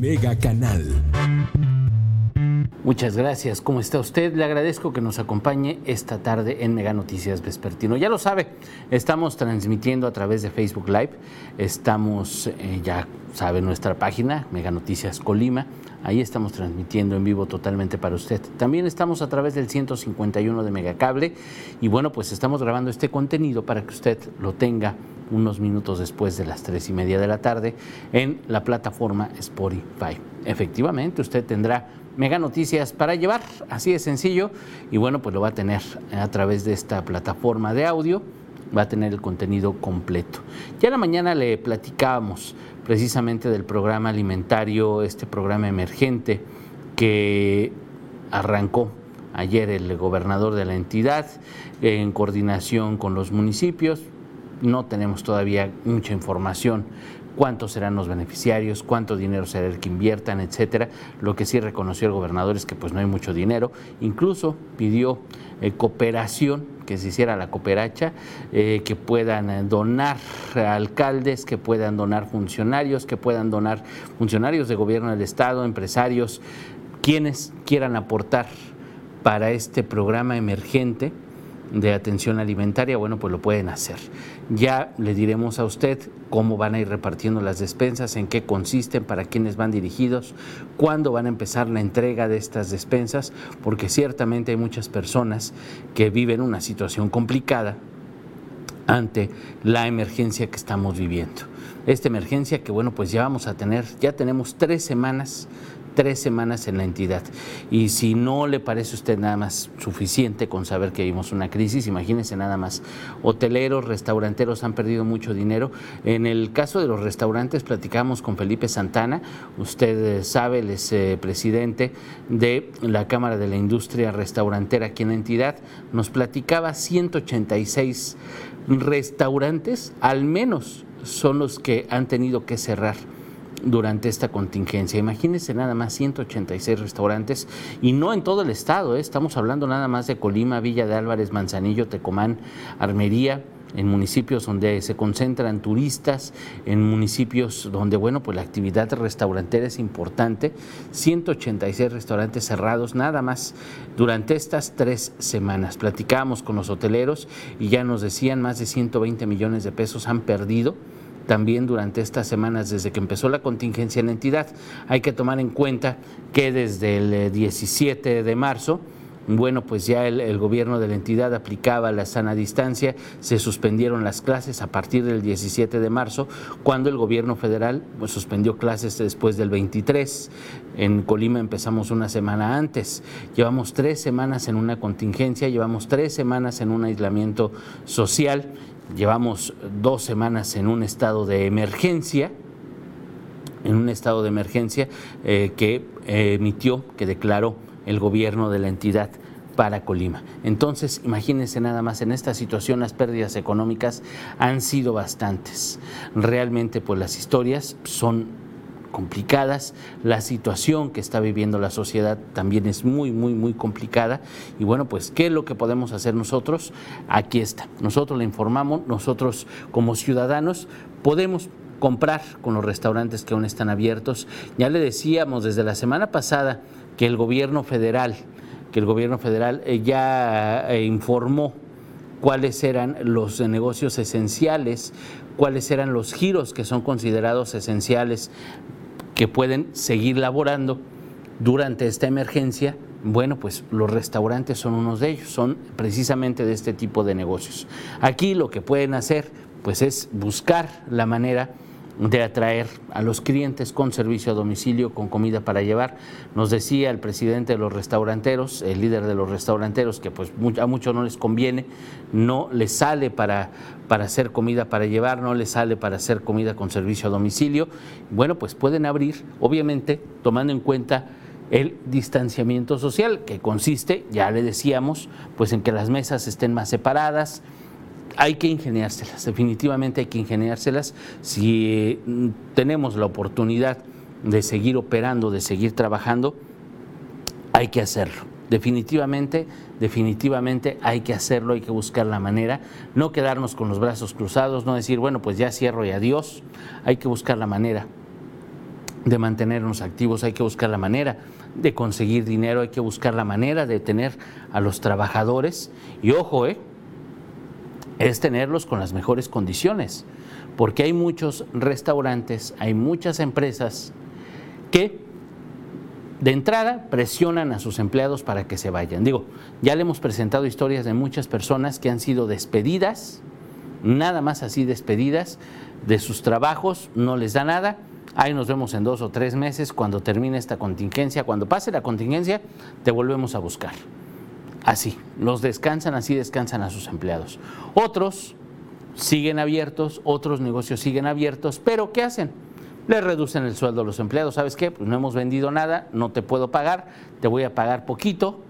Mega Canal. Muchas gracias. ¿Cómo está usted? Le agradezco que nos acompañe esta tarde en Mega Noticias Vespertino. Ya lo sabe, estamos transmitiendo a través de Facebook Live. Estamos, eh, ya sabe, nuestra página, Mega Noticias Colima. Ahí estamos transmitiendo en vivo totalmente para usted. También estamos a través del 151 de Megacable. Y bueno, pues estamos grabando este contenido para que usted lo tenga unos minutos después de las tres y media de la tarde en la plataforma Spotify. Efectivamente, usted tendrá mega noticias para llevar, así de sencillo, y bueno, pues lo va a tener a través de esta plataforma de audio, va a tener el contenido completo. Ya en la mañana le platicábamos precisamente del programa alimentario, este programa emergente que arrancó ayer el gobernador de la entidad en coordinación con los municipios. No tenemos todavía mucha información cuántos serán los beneficiarios, cuánto dinero será el que inviertan, etcétera. Lo que sí reconoció el gobernador es que pues no hay mucho dinero. Incluso pidió eh, cooperación, que se hiciera la cooperacha, eh, que puedan eh, donar alcaldes, que puedan donar funcionarios, que puedan donar funcionarios de gobierno del Estado, empresarios, quienes quieran aportar para este programa emergente de atención alimentaria, bueno, pues lo pueden hacer. Ya le diremos a usted cómo van a ir repartiendo las despensas, en qué consisten, para quiénes van dirigidos, cuándo van a empezar la entrega de estas despensas, porque ciertamente hay muchas personas que viven una situación complicada ante la emergencia que estamos viviendo. Esta emergencia que, bueno, pues ya vamos a tener, ya tenemos tres semanas tres semanas en la entidad. Y si no le parece a usted nada más suficiente con saber que vivimos una crisis, imagínense nada más. Hoteleros, restauranteros han perdido mucho dinero. En el caso de los restaurantes, platicamos con Felipe Santana, usted sabe, él es eh, presidente de la Cámara de la Industria Restaurantera aquí en la entidad, nos platicaba 186 restaurantes, al menos son los que han tenido que cerrar durante esta contingencia. Imagínense nada más 186 restaurantes y no en todo el estado, ¿eh? estamos hablando nada más de Colima, Villa de Álvarez, Manzanillo, Tecomán, Armería, en municipios donde se concentran turistas, en municipios donde, bueno, pues la actividad restaurantera es importante, 186 restaurantes cerrados nada más durante estas tres semanas. Platicábamos con los hoteleros y ya nos decían más de 120 millones de pesos han perdido también durante estas semanas desde que empezó la contingencia en la entidad. Hay que tomar en cuenta que desde el 17 eh, de marzo, bueno, pues ya el, gobierno de la entidad aplicaba la sana distancia, se suspendieron las clases a partir del 17 de marzo, cuando el gobierno federal pues, suspendió clases después del 23. En Colima empezamos una semana antes. Llevamos tres semanas en una contingencia, llevamos tres semanas en un aislamiento social Llevamos dos semanas en un estado de emergencia, en un estado de emergencia eh, que emitió, que declaró el gobierno de la entidad para Colima. Entonces, imagínense nada más, en esta situación las pérdidas económicas han sido bastantes. Realmente, pues las historias son complicadas, la situación que está viviendo la sociedad también es muy, muy, muy complicada. Y bueno, pues, ¿qué es lo que podemos hacer nosotros? Aquí está. Nosotros le informamos, nosotros como ciudadanos podemos comprar con los restaurantes que aún están abiertos. Ya le decíamos desde la semana pasada que el gobierno federal, que el gobierno federal eh, ya eh, informó cuáles eran los negocios esenciales, cuáles eran los giros que son considerados esenciales que pueden seguir laborando durante esta emergencia, bueno, pues los restaurantes son unos de ellos, son precisamente de este tipo de negocios. Aquí lo que pueden hacer, pues es buscar la manera de atraer a los clientes con servicio a domicilio, con comida para llevar. Nos decía el presidente de los restauranteros, el líder de los restauranteros, que pues a muchos no les conviene, no les sale para, para hacer comida para llevar, no les sale para hacer comida con servicio a domicilio. Bueno, pues pueden abrir, obviamente, tomando en cuenta el distanciamiento social, que consiste, ya le decíamos, pues en que las mesas estén más separadas, hay que ingeniárselas, definitivamente hay que ingeniárselas. Si mm, tenemos la oportunidad de seguir operando, de seguir trabajando, hay que hacerlo. Definitivamente, definitivamente hay que hacerlo, hay que buscar la manera, no quedarnos con los brazos cruzados, no decir, bueno, pues ya cierro y adiós, hay que buscar la manera de mantenernos activos, hay que buscar la manera de conseguir dinero, hay que buscar la manera de tener a los trabajadores y ojo, ¿eh? Es tenerlos con las mejores condiciones, porque hay muchos restaurantes, hay muchas empresas que de entrada presionan a sus empleados para que se vayan. Digo, ya le hemos presentado historias de muchas personas que han sido despedidas, nada más así despedidas de sus trabajos, no les da nada Ahí nos vemos en dos o tres meses cuando termine esta contingencia. Cuando pase la contingencia, te volvemos a buscar. Así, los descansan, así descansan a sus empleados. Otros siguen abiertos, otros negocios siguen abiertos, pero ¿qué hacen? Le reducen el sueldo a los empleados. ¿Sabes qué? Pues no hemos vendido nada, no te puedo pagar, te voy a pagar poquito.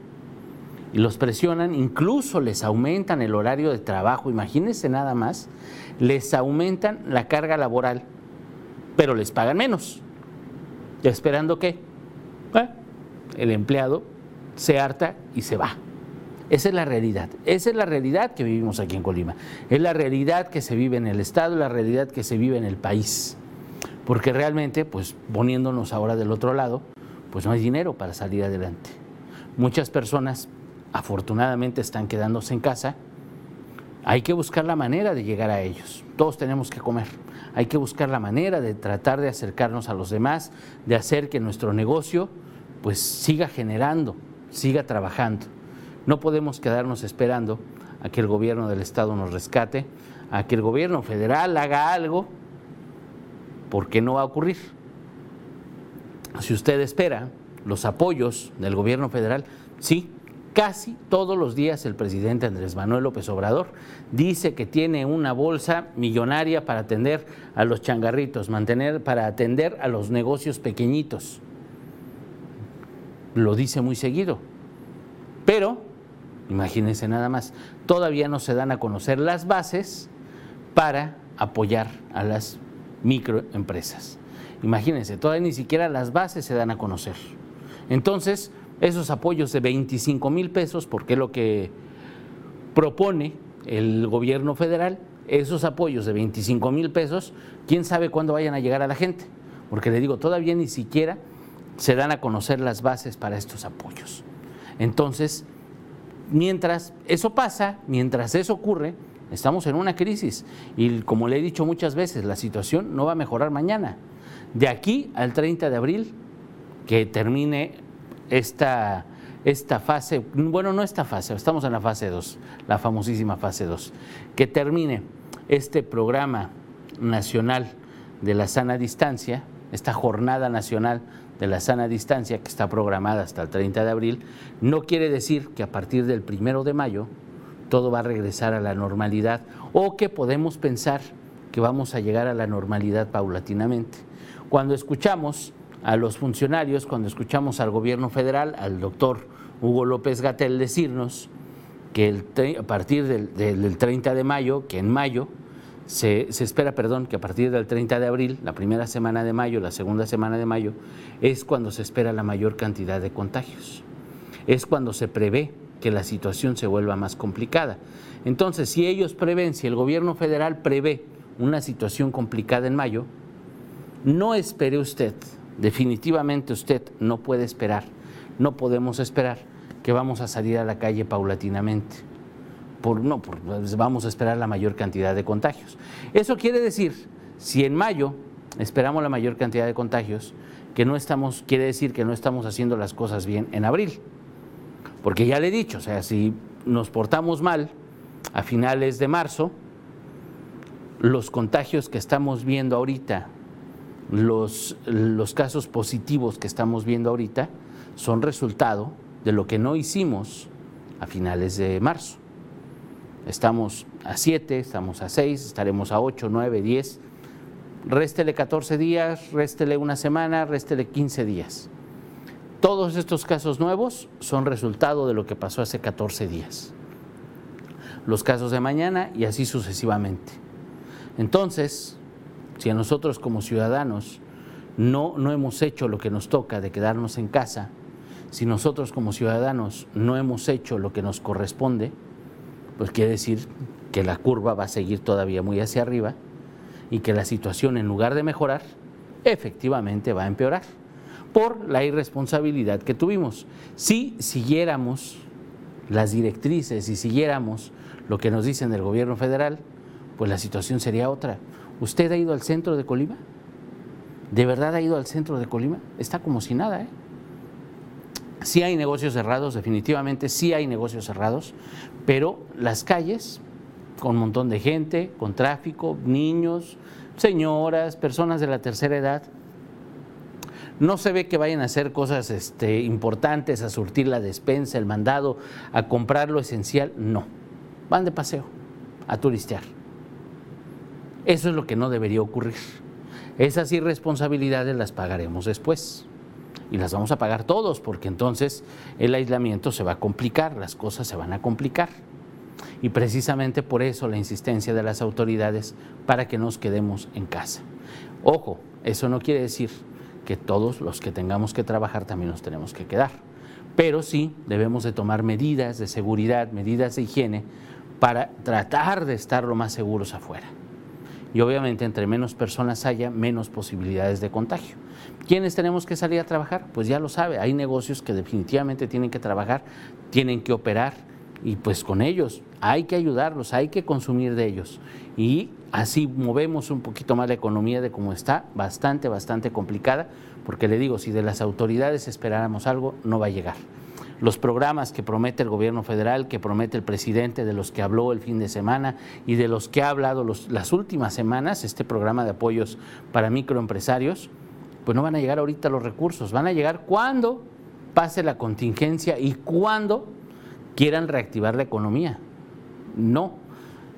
Y los presionan, incluso les aumentan el horario de trabajo. Imagínense nada más, les aumentan la carga laboral pero les pagan menos. ¿Esperando qué? El empleado se harta y se va. Esa es la realidad. Esa es la realidad que vivimos aquí en Colima. Es la realidad que se vive en el Estado, la realidad que se vive en el país. Porque realmente, pues poniéndonos ahora del otro lado, pues no hay dinero para salir adelante. Muchas personas afortunadamente están quedándose en casa. Hay que buscar la manera de llegar a ellos. Todos tenemos que comer hay que buscar la manera de tratar de acercarnos a los demás, de hacer que nuestro negocio pues siga generando, siga trabajando. No podemos quedarnos esperando a que el gobierno del estado nos rescate, a que el gobierno federal haga algo, porque no va a ocurrir. Si usted espera los apoyos del gobierno federal, sí, Casi todos los días el presidente Andrés Manuel López Obrador dice que tiene una bolsa millonaria para atender a los changarritos, mantener, para atender a los negocios pequeñitos. Lo dice muy seguido. Pero, imagínense nada más, todavía no se dan a conocer las bases para apoyar a las microempresas. Imagínense, todavía ni siquiera las bases se dan a conocer. Entonces, esos apoyos de 25 mil pesos, porque es lo que propone el gobierno federal, esos apoyos de 25 mil pesos, quién sabe cuándo vayan a llegar a la gente, porque le digo, todavía ni siquiera se dan a conocer las bases para estos apoyos. Entonces, mientras eso pasa, mientras eso ocurre, estamos en una crisis y como le he dicho muchas veces, la situación no va a mejorar mañana. De aquí al 30 de abril, que termine esta, esta fase, bueno, no esta fase, estamos en la fase 2, la famosísima fase 2, que termine este programa nacional de la sana distancia, esta jornada nacional de la sana distancia que está programada hasta el 30 de abril, no quiere decir que a partir del primero de mayo todo va a regresar a la normalidad o que podemos pensar que vamos a llegar a la normalidad paulatinamente. Cuando escuchamos a los funcionarios cuando escuchamos al gobierno federal, al doctor Hugo López Gatel decirnos que a partir del, 30 de mayo, que en mayo, se, espera, perdón, que a partir del 30 de abril, la primera semana de mayo, la segunda semana de mayo, es cuando se espera la mayor cantidad de contagios. Es cuando se prevé que la situación se vuelva más complicada. Entonces, si ellos prevén, si el gobierno federal prevé una situación complicada en mayo, no espere usted Definitivamente usted no puede esperar, no podemos esperar que vamos a salir a la calle paulatinamente. Por, no, pues, vamos a esperar la mayor cantidad de contagios. Eso quiere decir, si en mayo esperamos la mayor cantidad de contagios, que no estamos, quiere decir que no estamos haciendo las cosas bien en abril. Porque ya le he dicho, o sea, si nos portamos mal a finales de marzo, los contagios que estamos viendo ahorita los, los casos positivos que estamos viendo ahorita son resultado de lo que no hicimos a finales de marzo. Estamos a 7, estamos a 6, estaremos a 8, 9, 10. Réstele 14 días, réstele una semana, réstele 15 días. Todos estos casos nuevos son resultado de lo que pasó hace 14 días. Los casos de mañana y así sucesivamente. Entonces, si a nosotros como ciudadanos no, no hemos hecho lo que nos toca de quedarnos en casa, si nosotros como ciudadanos no hemos hecho lo que nos corresponde, pues quiere decir que la curva va a seguir todavía muy hacia arriba y que la situación en lugar de mejorar efectivamente va a empeorar por la irresponsabilidad que tuvimos. Si siguiéramos las directrices y siguiéramos lo que nos dicen del gobierno federal, pues la situación sería otra. ¿Usted ha ido al centro de Colima? ¿De verdad ha ido al centro de Colima? Está como si nada, ¿eh? Sí hay negocios cerrados, definitivamente sí hay negocios cerrados, pero las calles, con un montón de gente, con tráfico, niños, señoras, personas de la tercera edad, no se ve que vayan a hacer cosas este, importantes, a surtir la despensa, el mandado, a comprar lo esencial, no. Van de paseo, a turistear. Eso es lo que no debería ocurrir. Esas irresponsabilidades las pagaremos después. Y las vamos a pagar todos, porque entonces el aislamiento se va a complicar, las cosas se van a complicar. Y precisamente por eso la insistencia de las autoridades para que nos quedemos en casa. Ojo, eso no quiere decir que todos los que tengamos que trabajar también nos tenemos que quedar. Pero sí debemos de tomar medidas de seguridad, medidas de higiene para tratar de estar lo más seguros afuera. Y obviamente entre menos personas haya, menos posibilidades de contagio. ¿Quiénes tenemos que salir a trabajar? Pues ya lo sabe, hay negocios que definitivamente tienen que trabajar, tienen que operar y pues con ellos hay que ayudarlos, hay que consumir de ellos. Y así movemos un poquito más la economía de cómo está, bastante, bastante complicada, porque le digo, si de las autoridades esperáramos algo, no va a llegar. Los programas que promete el gobierno federal, que promete el presidente, de los que habló el fin de semana y de los que ha hablado las últimas semanas, este programa de apoyos para microempresarios, pues no van a llegar ahorita los recursos, van a llegar cuando pase la contingencia y cuando quieran reactivar la economía. No.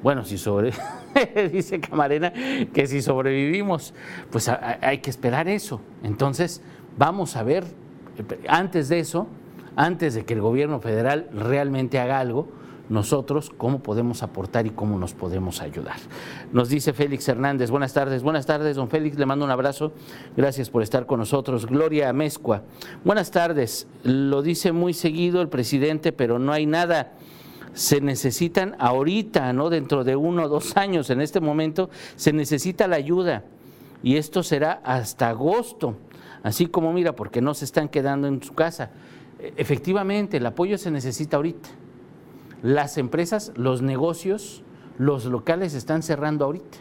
Bueno, si dice Camarena que si sobrevivimos, pues hay que esperar eso. Entonces, vamos a ver, antes de eso, antes de que el gobierno federal realmente haga algo, nosotros cómo podemos aportar y cómo nos podemos ayudar. Nos dice Félix Hernández, buenas tardes, buenas tardes, don Félix, le mando un abrazo, gracias por estar con nosotros. Gloria Amezcua, buenas tardes, lo dice muy seguido el presidente, pero no hay nada se necesitan ahorita, ¿no? Dentro de uno o dos años, en este momento, se necesita la ayuda. Y esto será hasta agosto. Así como, mira, porque no se están quedando en su casa. Efectivamente, el apoyo se necesita ahorita. Las empresas, los negocios, los locales están cerrando ahorita.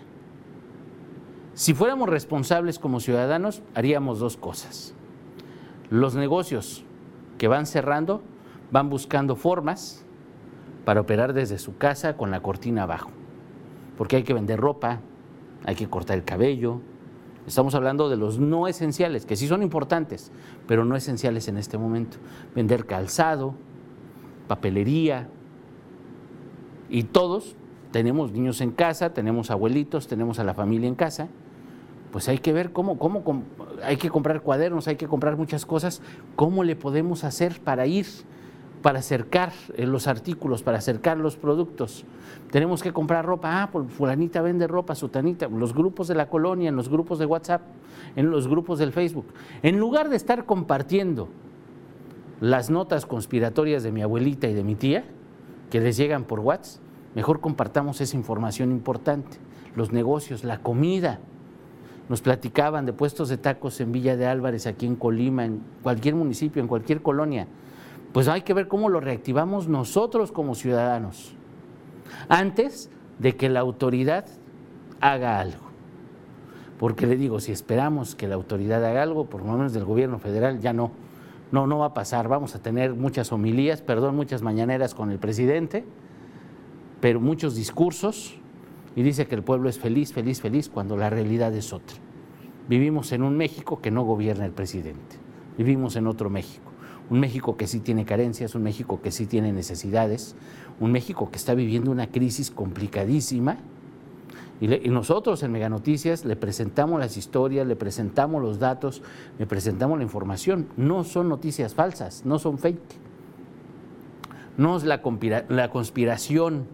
Si fuéramos responsables como ciudadanos, haríamos dos cosas. Los negocios que van cerrando van buscando formas para operar desde su casa con la cortina abajo. Porque hay que vender ropa, hay que cortar el cabello. Estamos hablando de los no esenciales, que sí son importantes, pero no esenciales en este momento. Vender calzado, papelería. Y todos tenemos niños en casa, tenemos abuelitos, tenemos a la familia en casa. Pues hay que ver cómo, cómo, hay que comprar cuadernos, hay que comprar muchas cosas. ¿Cómo le podemos hacer para ir? Para acercar eh, los artículos, para acercar los productos. Tenemos que comprar ropa, ah, pues fulanita vende ropa, sutanita, los grupos de la colonia, en los grupos de WhatsApp, en los grupos del Facebook. En lugar de estar compartiendo las notas conspiratorias de mi abuelita y de mi tía, que les llegan por WhatsApp, mejor compartamos esa información importante, los negocios, la comida. Nos platicaban de puestos de tacos en Villa de Álvarez, aquí en Colima, en cualquier municipio, en cualquier colonia pues hay que ver cómo lo reactivamos nosotros como ciudadanos, antes de que la autoridad haga algo. Porque le digo, si esperamos que la autoridad haga algo, por lo menos del gobierno federal, ya no, no, no va a pasar. Vamos a tener muchas homilías, perdón, muchas mañaneras con el presidente, pero muchos discursos, y dice que el pueblo es feliz, feliz, feliz, cuando la realidad es otra. Vivimos en un México que no gobierna el presidente, vivimos en otro México un México que sí tiene carencias, un México que sí tiene necesidades, un México que está viviendo una crisis complicadísima. Y, nosotros en Mega Noticias le presentamos las historias, le presentamos los datos, le presentamos la información. No son noticias falsas, no son fake. No es la, la conspiración,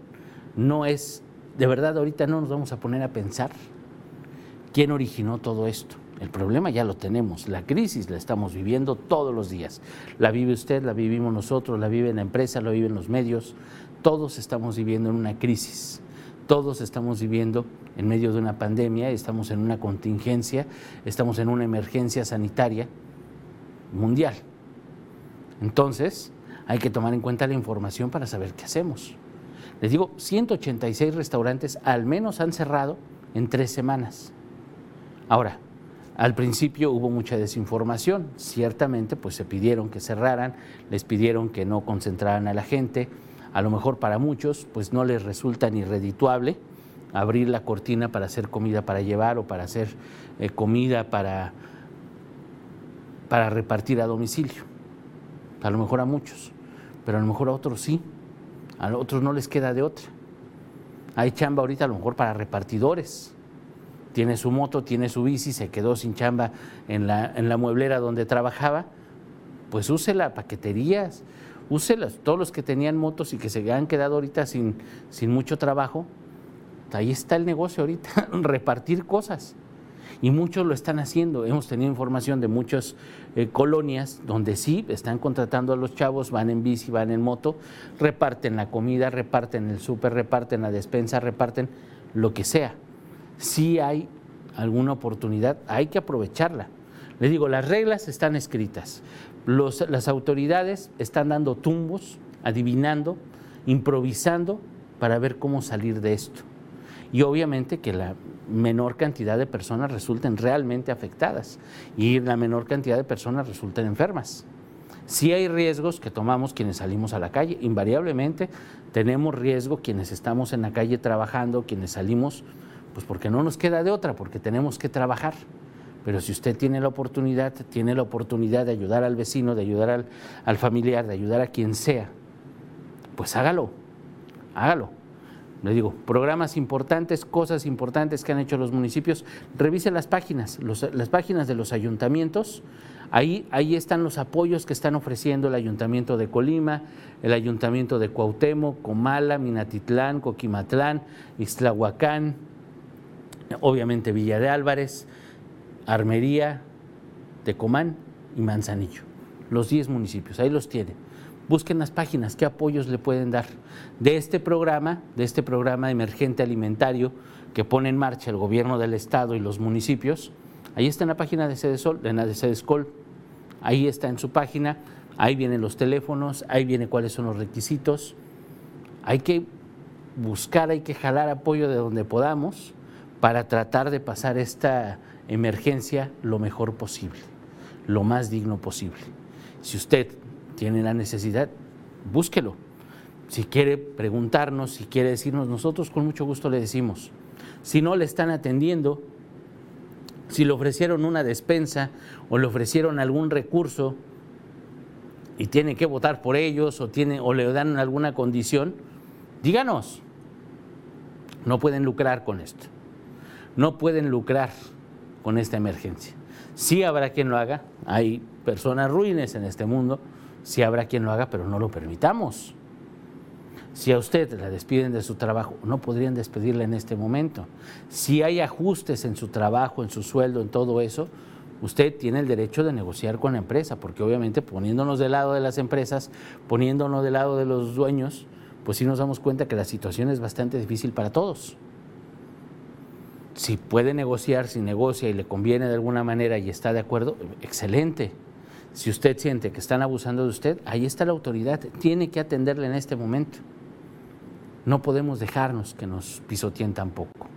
no es, de verdad ahorita no nos vamos a poner a pensar quién originó todo esto. El problema ya lo tenemos, la crisis la estamos viviendo todos los días. La vive usted, la vivimos nosotros, la vive la empresa, la viven los medios. Todos estamos viviendo en una crisis. Todos estamos viviendo en medio de una pandemia, estamos en una contingencia, estamos en una emergencia sanitaria mundial. Entonces, hay que tomar en cuenta la información para saber qué hacemos. Les digo, 186 restaurantes al menos han cerrado en tres semanas. Ahora, al principio hubo mucha desinformación, ciertamente pues se pidieron que cerraran, les pidieron que no concentraran a la gente, a lo mejor para muchos pues no les resulta ni redituable abrir la cortina para hacer comida para llevar o para hacer eh, comida para, para repartir a domicilio, a lo mejor a muchos, pero a lo mejor a otros sí, a otros no les queda de otra. Hay chamba ahorita a lo mejor para repartidores, tiene su moto, tiene su bici, se quedó sin chamba en la, en la mueblera donde trabajaba, pues úsela, paqueterías, úselas. Todos los que tenían motos y que se han quedado ahorita sin, sin mucho trabajo, ahí está el negocio ahorita, repartir cosas. Y muchos lo están haciendo. Hemos tenido información de muchas eh, colonias donde sí están contratando a los chavos, van en bici, van en moto, reparten la comida, reparten el súper, reparten la despensa, reparten lo que sea si hay alguna oportunidad, hay que aprovecharla. Les digo, las reglas están escritas. las autoridades están dando tumbos, adivinando, improvisando para ver cómo salir de esto. Y obviamente que la menor cantidad de personas resulten realmente afectadas y la menor cantidad de personas resulten enfermas. Si hay riesgos que tomamos quienes salimos a la calle, invariablemente tenemos riesgo quienes estamos en la calle trabajando, quienes salimos pues porque no nos queda de otra, porque tenemos que trabajar. Pero si usted tiene la oportunidad, tiene la oportunidad de ayudar al vecino, de ayudar al, familiar, de ayudar a quien sea, pues hágalo, hágalo. Le digo, programas importantes, cosas importantes que han hecho los municipios, revise las páginas, las páginas de los ayuntamientos, ahí, ahí están los apoyos que están ofreciendo el Ayuntamiento de Colima, el Ayuntamiento de Cuauhtémoc, Comala, Minatitlán, Coquimatlán, Ixtlahuacán, obviamente Villa de Álvarez, Armería, Tecomán y Manzanillo. Los 10 municipios, ahí los tienen. Busquen las páginas, qué apoyos le pueden dar. De este programa, de este programa emergente alimentario que pone en marcha el gobierno del estado y los municipios, ahí está en la página de Cedesol, en la de Cedescol, ahí está en su página, ahí vienen los teléfonos, ahí viene cuáles son los requisitos. Hay que buscar, hay que jalar apoyo de donde podamos para tratar de pasar esta emergencia lo mejor posible, lo más digno posible. Si usted tiene la necesidad, búsquelo. Si quiere preguntarnos, si quiere decirnos, nosotros con mucho gusto le decimos. Si no le están atendiendo, si le ofrecieron una despensa o le ofrecieron algún recurso y tiene que votar por ellos o, tiene, o le dan alguna condición, díganos. No pueden lucrar con esto no pueden lucrar con esta emergencia. Sí habrá quien lo haga, hay personas ruines en este mundo, sí habrá quien lo haga, pero no lo permitamos. Si a usted la despiden de su trabajo, no podrían despedirla en este momento. Si hay ajustes en su trabajo, en su sueldo, en todo eso, usted tiene el derecho de negociar con la empresa, porque obviamente poniéndonos del lado de las empresas, poniéndonos del lado de los dueños, pues sí nos damos cuenta que la situación es bastante difícil para todos si puede negociar, si negocia y le conviene de alguna manera y está de acuerdo, excelente. Si usted siente que están abusando de usted, ahí está la autoridad, tiene que atenderle en este momento. No podemos dejarnos que nos pisoteen tampoco,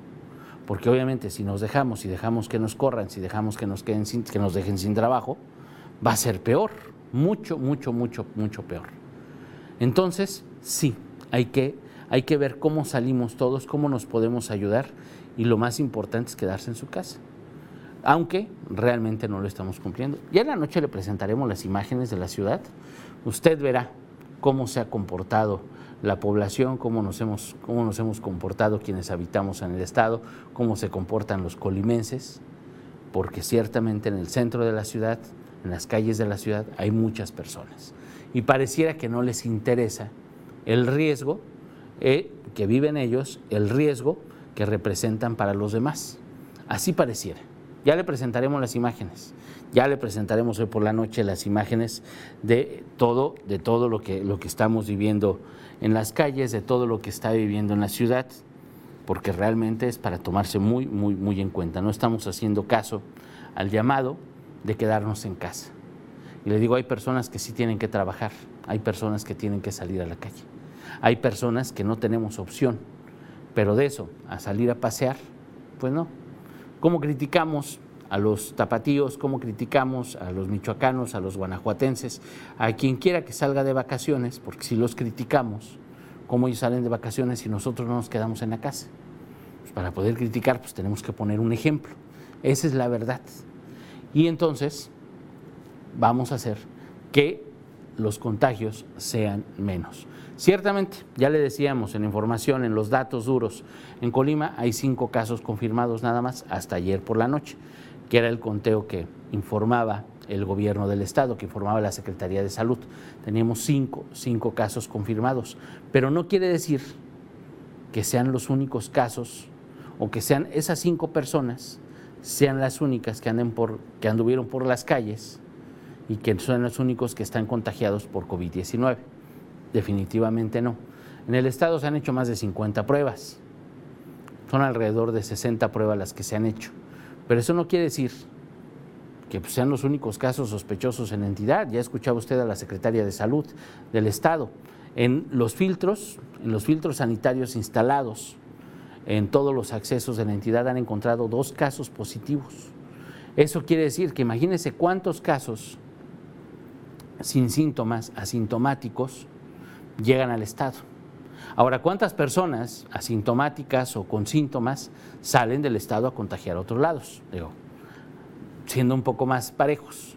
porque obviamente si nos dejamos, si dejamos que nos corran, si dejamos que nos, queden sin, que nos dejen sin trabajo, va a ser peor, mucho, mucho, mucho, mucho peor. Entonces, sí, hay que, hay que ver cómo salimos todos, cómo nos podemos ayudar y lo más importante es quedarse en su casa. Aunque realmente no lo estamos cumpliendo. Ya en la noche le presentaremos las imágenes de la ciudad. Usted verá cómo se ha comportado la población, cómo nos hemos, cómo nos hemos comportado quienes habitamos en el estado, cómo se comportan los colimenses, porque ciertamente en el centro de la ciudad, en las calles de la ciudad, hay muchas personas. Y pareciera que no les interesa el riesgo eh, que viven ellos, el riesgo que representan para los demás. Así pareciera. Ya le presentaremos las imágenes. Ya le presentaremos hoy por la noche las imágenes de todo, de todo lo que, lo que estamos viviendo en las calles, de todo lo que está viviendo en la ciudad, porque realmente es para tomarse muy, muy, muy en cuenta. No estamos haciendo caso al llamado de quedarnos en casa. Y le digo, hay personas que sí tienen que trabajar, hay personas que tienen que salir a la calle, hay personas que no tenemos opción, pero de eso, a salir a pasear, pues no. ¿Cómo criticamos a los tapatíos, cómo criticamos a los michoacanos, a los guanajuatenses, a quien quiera que salga de vacaciones, porque si los criticamos, cómo ellos salen de vacaciones y nosotros no nos quedamos en la casa. Pues para poder criticar, pues tenemos que poner un ejemplo. Esa es la verdad. Y entonces vamos a hacer que los contagios sean menos. Ciertamente, ya le decíamos en información, en los datos duros, en Colima hay cinco casos confirmados nada más hasta ayer por la noche, que era el conteo que informaba el gobierno del estado, que informaba la Secretaría de Salud. Teníamos cinco, cinco casos confirmados, pero no quiere decir que sean los únicos casos o que sean esas cinco personas sean las únicas que, anden por, que anduvieron por las calles y que son los únicos que están contagiados por COVID-19. Definitivamente no. En el estado se han hecho más de 50 pruebas. Son alrededor de 60 pruebas las que se han hecho. Pero eso no quiere decir que pues, sean los únicos casos sospechosos en la entidad. Ya escuchaba usted a la secretaria de Salud del Estado. En los filtros, en los filtros sanitarios instalados en todos los accesos de la entidad han encontrado dos casos positivos. Eso quiere decir que imagínense cuántos casos sin síntomas, asintomáticos, llegan al Estado. Ahora, ¿cuántas personas asintomáticas o con síntomas salen del Estado a contagiar a otros lados? Digo, siendo un poco más parejos.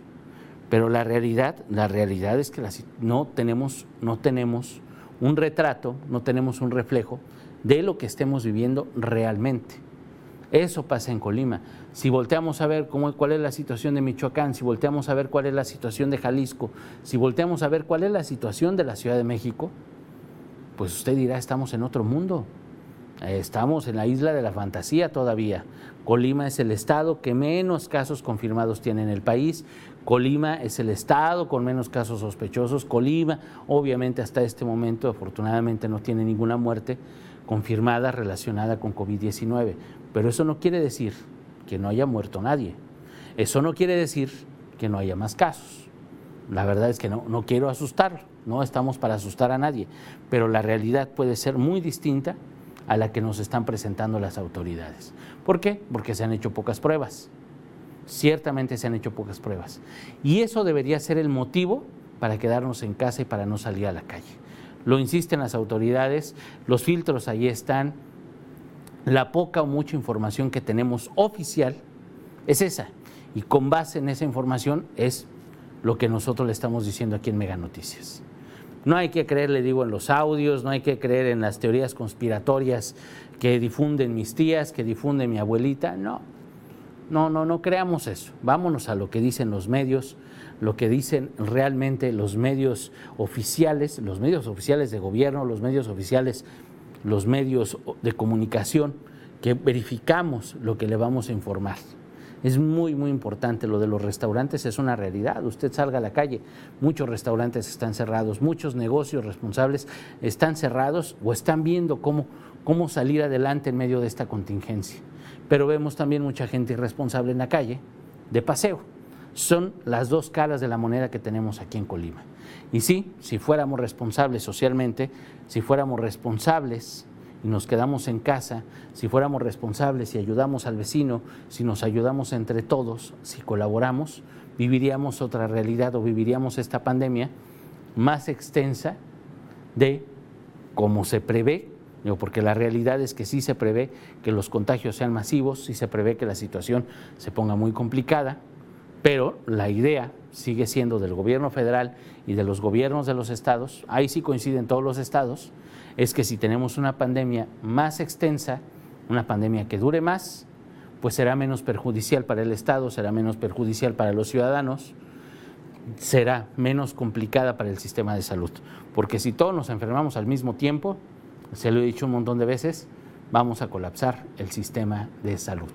Pero la realidad, la realidad es que no, tenemos, no tenemos un retrato, no tenemos un reflejo de lo que estemos viviendo realmente. Eso pasa en Colima. Si volteamos a ver cuál es la situación de Michoacán, si volteamos a ver cuál es la situación de Jalisco, si volteamos a ver cuál es la situación de la Ciudad de México, pues usted dirá, estamos en otro mundo. Estamos en la isla de la fantasía todavía. Colima es el estado que menos casos confirmados tiene en el país. Colima es el estado con menos casos sospechosos. Colima, obviamente, hasta este momento, afortunadamente, no tiene ninguna muerte confirmada relacionada con COVID-19. Pero eso no quiere decir que no haya muerto nadie. Eso no quiere decir que no haya más casos. La verdad es que no, no quiero asustar, no estamos para asustar a nadie, pero la realidad puede ser muy distinta a la que nos están presentando las autoridades. ¿Por qué? Porque se han hecho pocas pruebas. Ciertamente se han hecho pocas pruebas. Y eso debería ser el motivo para quedarnos en casa y para no salir a la calle. Lo insisten las autoridades, los filtros ahí están, la poca o mucha información que tenemos oficial es esa. Y con base en esa información es lo que nosotros le estamos diciendo aquí en Mega Noticias. No hay que creer, le digo, en los audios, no hay que creer en las teorías conspiratorias que difunden mis tías, que difunde mi abuelita. No, no, no, no creamos eso. Vámonos a lo que dicen los medios, lo que dicen realmente los medios oficiales, los medios oficiales de gobierno, los medios oficiales los medios de comunicación que verificamos lo que le vamos a informar. Es muy, muy importante. Lo de los restaurantes es una realidad. Usted salga a la calle, muchos restaurantes están cerrados, muchos negocios responsables están cerrados o están viendo cómo, cómo salir adelante en medio de esta contingencia. Pero vemos también mucha gente irresponsable en la calle, de paseo. Son las dos caras de la moneda que tenemos aquí en Colima. Y sí, si fuéramos responsables socialmente, si fuéramos responsables y nos quedamos en casa, si fuéramos responsables y ayudamos al vecino, si nos ayudamos entre todos, si colaboramos, viviríamos otra realidad o viviríamos esta pandemia más extensa de como se prevé, porque la realidad es que sí se prevé que los contagios sean masivos, sí se prevé que la situación se ponga muy complicada, pero la idea sigue siendo del gobierno federal y de los gobiernos de los estados, ahí sí coinciden todos los estados, es que si tenemos una pandemia más extensa, una pandemia que dure más, pues será menos perjudicial para el Estado, será menos perjudicial para los ciudadanos, será menos complicada para el sistema de salud. Porque si todos nos enfermamos al mismo tiempo, se lo he dicho un montón de veces, vamos a colapsar el sistema de salud.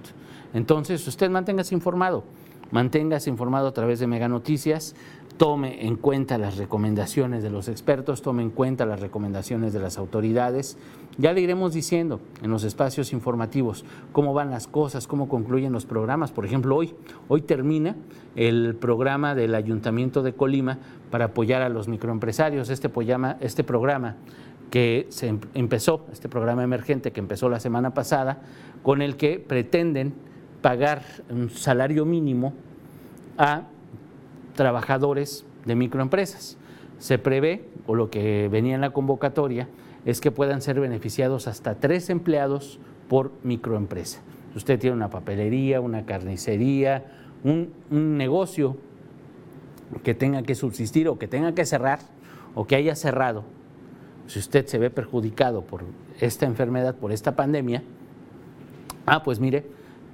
Entonces, usted manténgase informado. Manténgase informado a través de Mega Noticias. tome en cuenta las recomendaciones de los expertos, tome en cuenta las recomendaciones de las autoridades. Ya le iremos diciendo en los espacios informativos cómo van las cosas, cómo concluyen los programas. Por ejemplo, hoy, hoy termina el programa del Ayuntamiento de Colima para apoyar a los microempresarios. Este programa, este programa que se em, empezó, este programa emergente que empezó la semana pasada, con el que pretenden pagar un salario mínimo a trabajadores de microempresas. Se prevé, o lo que venía en la convocatoria, es que puedan ser beneficiados hasta tres empleados por microempresa. usted tiene una papelería, una carnicería, un, un negocio que tenga que subsistir o que tenga que cerrar o que haya cerrado, si usted se ve perjudicado por esta enfermedad, por esta pandemia, ah, pues mire,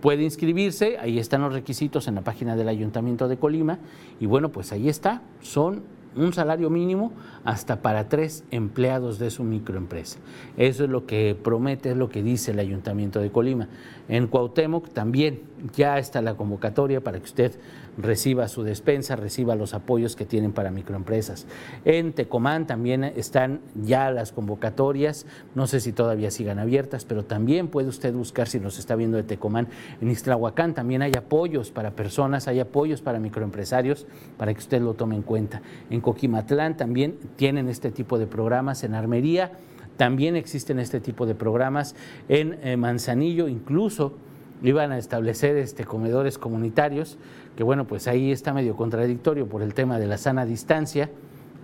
puede inscribirse, ahí están los requisitos en la página del Ayuntamiento de Colima y bueno, pues ahí está, son un salario mínimo hasta para tres empleados de su microempresa. Eso es lo que promete, es lo que dice el Ayuntamiento de Colima. En Cuauhtémoc también ya está la convocatoria para que usted reciba su despensa, reciba los apoyos que tienen para microempresas. En Tecomán también están ya las convocatorias, no sé si todavía sigan abiertas, pero también puede usted buscar si nos está viendo de Tecomán. En Ixtlahuacán también hay apoyos para personas, hay apoyos para microempresarios, para que usted lo tome en cuenta. En Coquimatlán también tienen este tipo de programas, en Armería también existen este tipo de programas, en eh, Manzanillo incluso iban a establecer este, comedores comunitarios, que bueno, pues ahí está medio contradictorio por el tema de la sana distancia,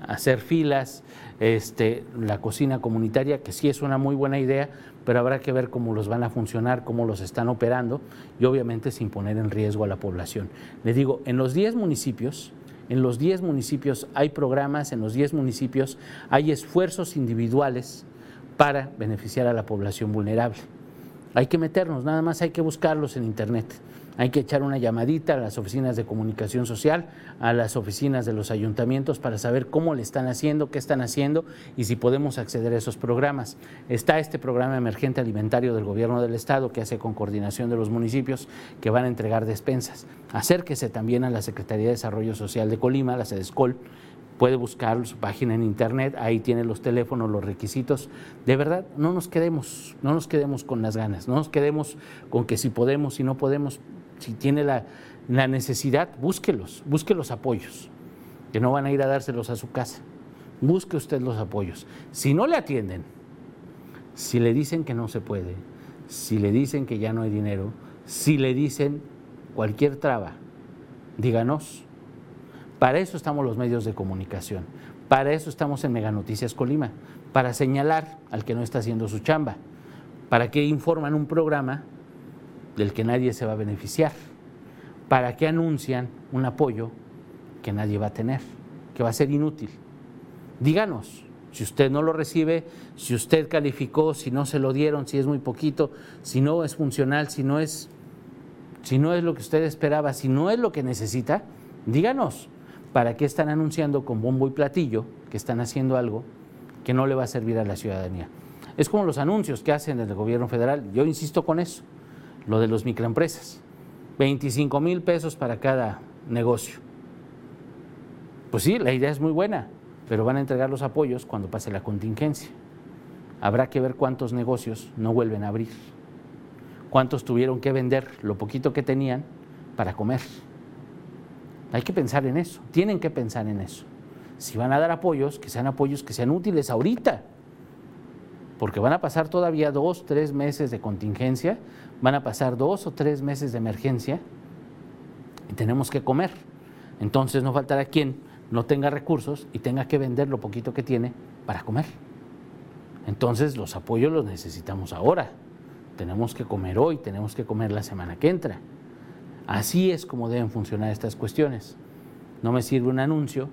hacer filas, este, la cocina comunitaria, que sí es una muy buena idea, pero habrá que ver cómo los van a funcionar, cómo los están operando y obviamente sin poner en riesgo a la población. Le digo, en los 10 municipios, en los 10 municipios hay programas, en los 10 municipios hay esfuerzos individuales para beneficiar a la población vulnerable. Hay que meternos, nada más hay que buscarlos en Internet. Hay que echar una llamadita a las oficinas de comunicación social, a las oficinas de los ayuntamientos para saber cómo le están haciendo, qué están haciendo y si podemos acceder a esos programas. Está este programa emergente alimentario del gobierno del estado que hace con coordinación de los municipios que van a entregar despensas. Acérquese también a la Secretaría de Desarrollo Social de Colima, la SEDESCOL, puede buscar su página en internet, ahí tiene los teléfonos, los requisitos. De verdad, no nos quedemos, no nos quedemos con las ganas, no nos quedemos con que si podemos, si no podemos, si tiene la, la necesidad, búsquelos, busque los apoyos, que no van a ir a dárselos a su casa. Busque usted los apoyos. Si no le atienden, si le dicen que no se puede, si le dicen que ya no hay dinero, si le dicen cualquier traba, díganos para eso estamos los medios de comunicación. Para eso estamos en Mega Noticias Colima, para señalar al que no está haciendo su chamba, para que informan un programa del que nadie se va a beneficiar, para que anuncian un apoyo que nadie va a tener, que va a ser inútil. Díganos, si usted no lo recibe, si usted calificó, si no se lo dieron, si es muy poquito, si no es funcional, si no es, si no es lo que usted esperaba, si no es lo que necesita, díganos. ¿Para qué están anunciando con bombo y platillo que están haciendo algo que no le va a servir a la ciudadanía? Es como los anuncios que hacen desde el gobierno federal. Yo insisto con eso, lo de los microempresas. 25 mil pesos para cada negocio. Pues sí, la idea es muy buena, pero van a entregar los apoyos cuando pase la contingencia. Habrá que ver cuántos negocios no vuelven a abrir, cuántos tuvieron que vender lo poquito que tenían para comer. Hay que pensar en eso, tienen que pensar en eso. Si van a dar apoyos, que sean apoyos que sean útiles ahorita, porque van a pasar todavía dos, tres meses de contingencia, van a pasar dos o tres meses de emergencia y tenemos que comer. Entonces no faltará quien no tenga recursos y tenga que vender lo poquito que tiene para comer. Entonces los apoyos los necesitamos ahora. Tenemos que comer hoy, tenemos que comer la semana que entra. Así es como deben funcionar estas cuestiones. No me sirve un anuncio,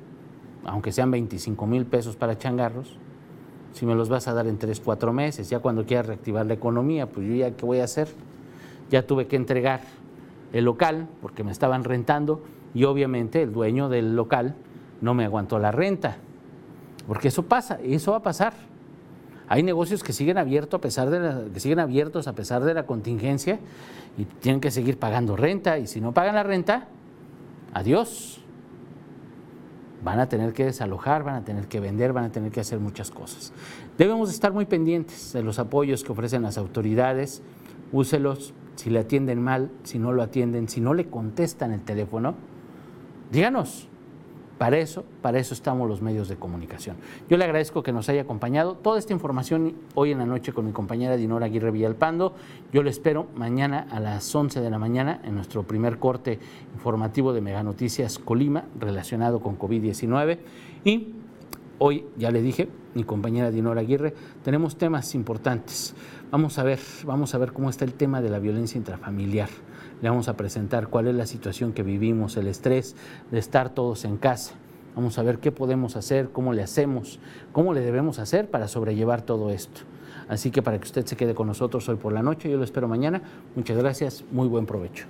aunque sean 25 mil pesos para changarros, si me los vas a dar en 3, 4 meses, ya cuando quieras reactivar la economía, pues yo ya qué voy a hacer. Ya tuve que entregar el local porque me estaban rentando y obviamente el dueño del local no me aguantó la renta, porque eso pasa, eso va a pasar. Hay negocios que siguen abiertos a pesar de que siguen abiertos a pesar de la contingencia y tienen que seguir pagando renta y si no pagan la renta, adiós. van a tener que desalojar, van a tener que vender, van a tener que hacer muchas cosas. Debemos estar muy pendientes de los apoyos que ofrecen las autoridades, úselos, si le atienden mal, si no lo atienden, si no le contestan el teléfono, díganos, para eso, para eso estamos los medios de comunicación. Yo le agradezco que nos haya acompañado. Toda esta información hoy en la noche con mi compañera Dinora Aguirre Villalpando. Yo le espero mañana a las 11 de la mañana en nuestro primer corte informativo de Mega Noticias Colima relacionado con COVID-19. Y hoy, ya le dije, mi compañera Dinora Aguirre, tenemos temas importantes. Vamos a ver, vamos a ver cómo está el tema de la violencia intrafamiliar le vamos a presentar cuál es la situación que vivimos, el estrés de estar todos en casa. Vamos a ver qué podemos hacer, cómo le hacemos, cómo le debemos hacer para sobrellevar todo esto. Así que para que usted se quede con nosotros hoy por la noche, yo lo espero mañana. Muchas gracias, muy buen provecho.